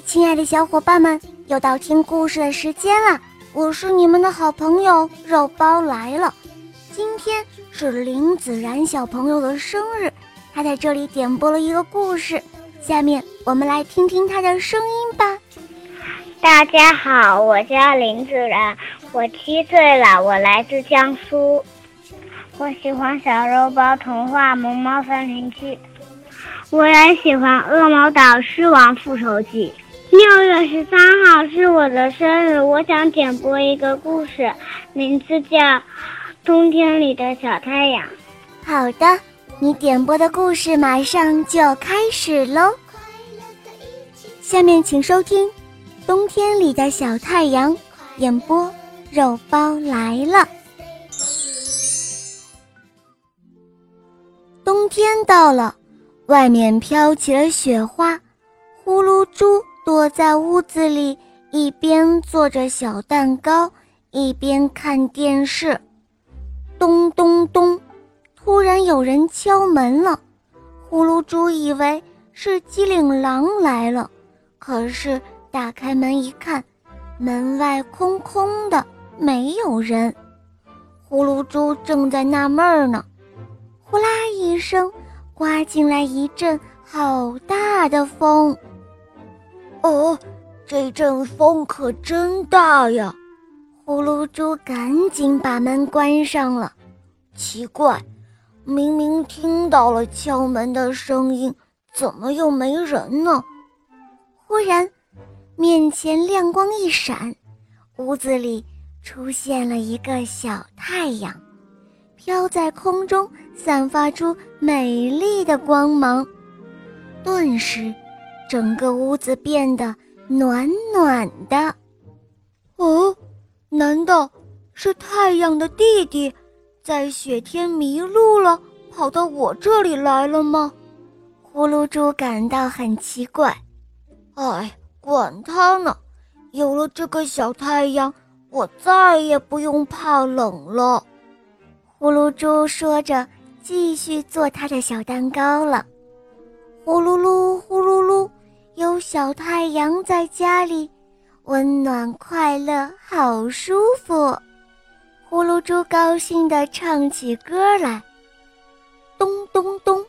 亲爱的小伙伴们，又到听故事的时间了。我是你们的好朋友肉包来了。今天是林子然小朋友的生日，他在这里点播了一个故事。下面我们来听听他的声音吧。大家好，我叫林子然，我七岁了，我来自江苏。我喜欢《小肉包童话》《萌猫森林记》。我也喜欢《恶魔岛狮王复仇记》。六月十三号是我的生日，我想点播一个故事，名字叫《冬天里的小太阳》。好的，你点播的故事马上就开始喽。下面请收听《冬天里的小太阳》，演播肉包来了。冬天到了。外面飘起了雪花，呼噜猪躲在屋子里，一边做着小蛋糕，一边看电视。咚咚咚，突然有人敲门了。呼噜猪以为是机灵狼来了，可是打开门一看，门外空空的，没有人。呼噜猪正在纳闷呢，呼啦一声。刮进来一阵好大的风，哦，这阵风可真大呀！呼噜猪赶紧把门关上了。奇怪，明明听到了敲门的声音，怎么又没人呢？忽然，面前亮光一闪，屋子里出现了一个小太阳。飘在空中，散发出美丽的光芒，顿时，整个屋子变得暖暖的。哦，难道是太阳的弟弟在雪天迷路了，跑到我这里来了吗？呼噜猪感到很奇怪。哎，管他呢！有了这个小太阳，我再也不用怕冷了。呼噜猪说着，继续做他的小蛋糕了。呼噜噜，呼噜噜，有小太阳在家里，温暖快乐，好舒服。呼噜猪高兴地唱起歌来。咚咚咚，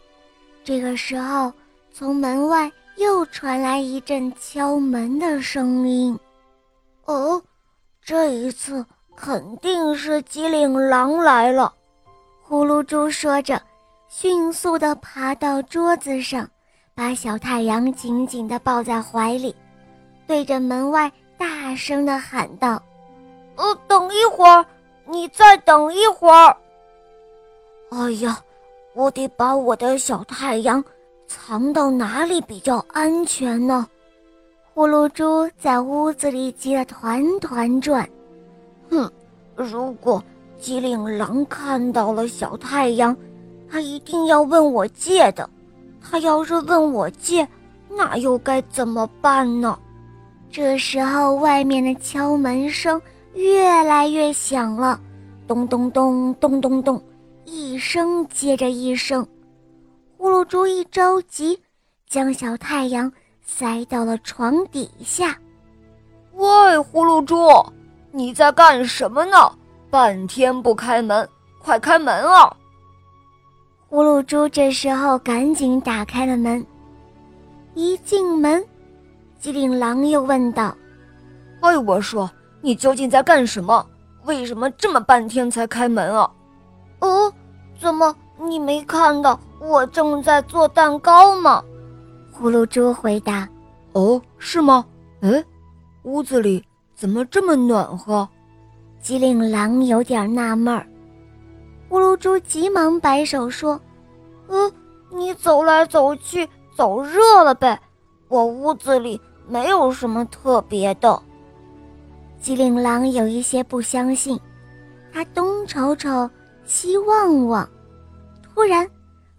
这个时候，从门外又传来一阵敲门的声音。哦，这一次肯定是机灵狼来了。呼噜猪说着，迅速地爬到桌子上，把小太阳紧紧地抱在怀里，对着门外大声地喊道：“呃，等一会儿，你再等一会儿。”哎呀，我得把我的小太阳藏到哪里比较安全呢？呼噜猪在屋子里急得团团转。哼，如果……机灵狼看到了小太阳，他一定要问我借的。他要是问我借，那又该怎么办呢？这时候，外面的敲门声越来越响了，咚咚咚咚咚咚，一声接着一声。呼噜猪一着急，将小太阳塞到了床底下。喂，呼噜猪，你在干什么呢？半天不开门，快开门啊！呼噜猪这时候赶紧打开了门。一进门，机灵狼又问道：“哎，我说你究竟在干什么？为什么这么半天才开门啊？”“哦，怎么你没看到我正在做蛋糕吗？”呼噜猪回答。“哦，是吗？哎，屋子里怎么这么暖和？”机灵狼有点纳闷儿，呼噜猪急忙摆手说：“呃，你走来走去，走热了呗。我屋子里没有什么特别的。”机灵狼有一些不相信，他东瞅瞅，西望望，突然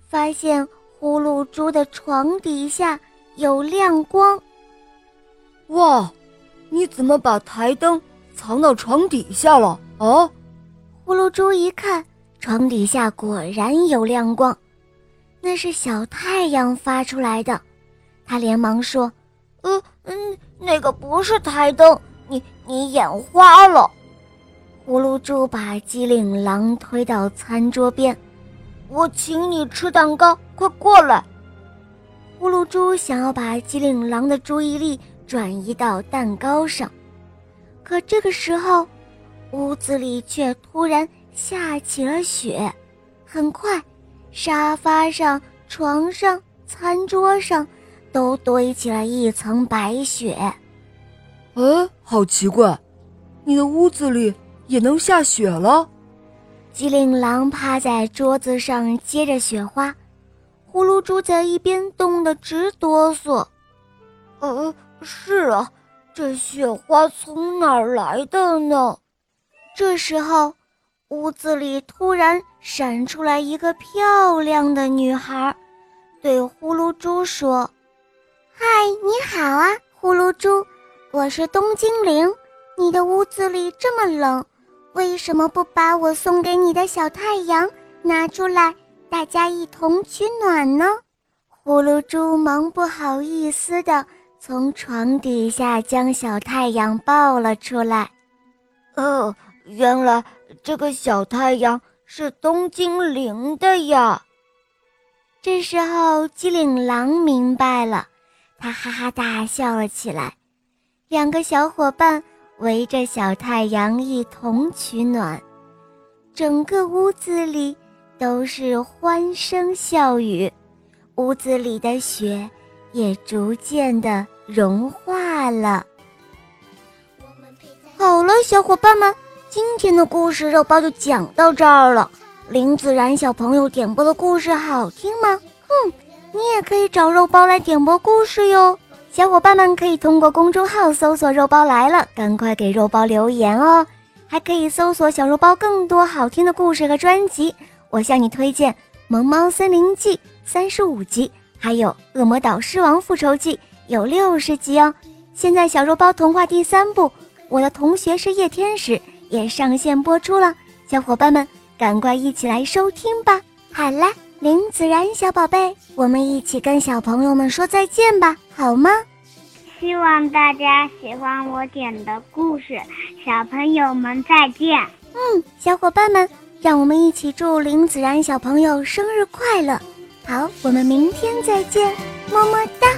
发现呼噜猪的床底下有亮光。哇，你怎么把台灯？藏到床底下了啊！呼噜猪一看，床底下果然有亮光，那是小太阳发出来的。他连忙说：“呃嗯，那个不是台灯，你你眼花了。葫芦猪把机灵狼推到餐桌边，我请你吃蛋糕，快过来。葫芦猪想要把机灵狼的注意力转移到蛋糕上，可这个时候，屋子里却突然下起了雪。很快，沙发上、床上、餐桌上都堆起了一层白雪。哎，好奇怪，你的屋子里也能下雪了？机灵狼趴在桌子上接着雪花。呼噜猪在一边冻得直哆嗦。呃，是啊，这雪花从哪儿来的呢？这时候，屋子里突然闪出来一个漂亮的女孩，对呼噜猪说：“嗨，你好啊，呼噜猪，我是冬精灵。你的屋子里这么冷，为什么不把我送给你的小太阳拿出来？”大家一同取暖呢。呼噜猪忙不好意思的从床底下将小太阳抱了出来。哦，原来这个小太阳是东精灵的呀！这时候，机灵狼明白了，他哈哈大笑了起来。两个小伙伴围着小太阳一同取暖，整个屋子里。都是欢声笑语，屋子里的雪也逐渐的融化了。好了，小伙伴们，今天的故事肉包就讲到这儿了。林子然小朋友点播的故事好听吗？哼，你也可以找肉包来点播故事哟。小伙伴们可以通过公众号搜索“肉包来了”，赶快给肉包留言哦。还可以搜索小肉包更多好听的故事和专辑。我向你推荐《萌猫森林记》三十五集，还有《恶魔岛狮王复仇记》有六十集哦。现在小肉包童话第三部《我的同学是夜天使》也上线播出了，小伙伴们赶快一起来收听吧！好了，林子然小宝贝，我们一起跟小朋友们说再见吧，好吗？希望大家喜欢我点的故事，小朋友们再见。嗯，小伙伴们。让我们一起祝林子然小朋友生日快乐！好，我们明天再见，么么哒。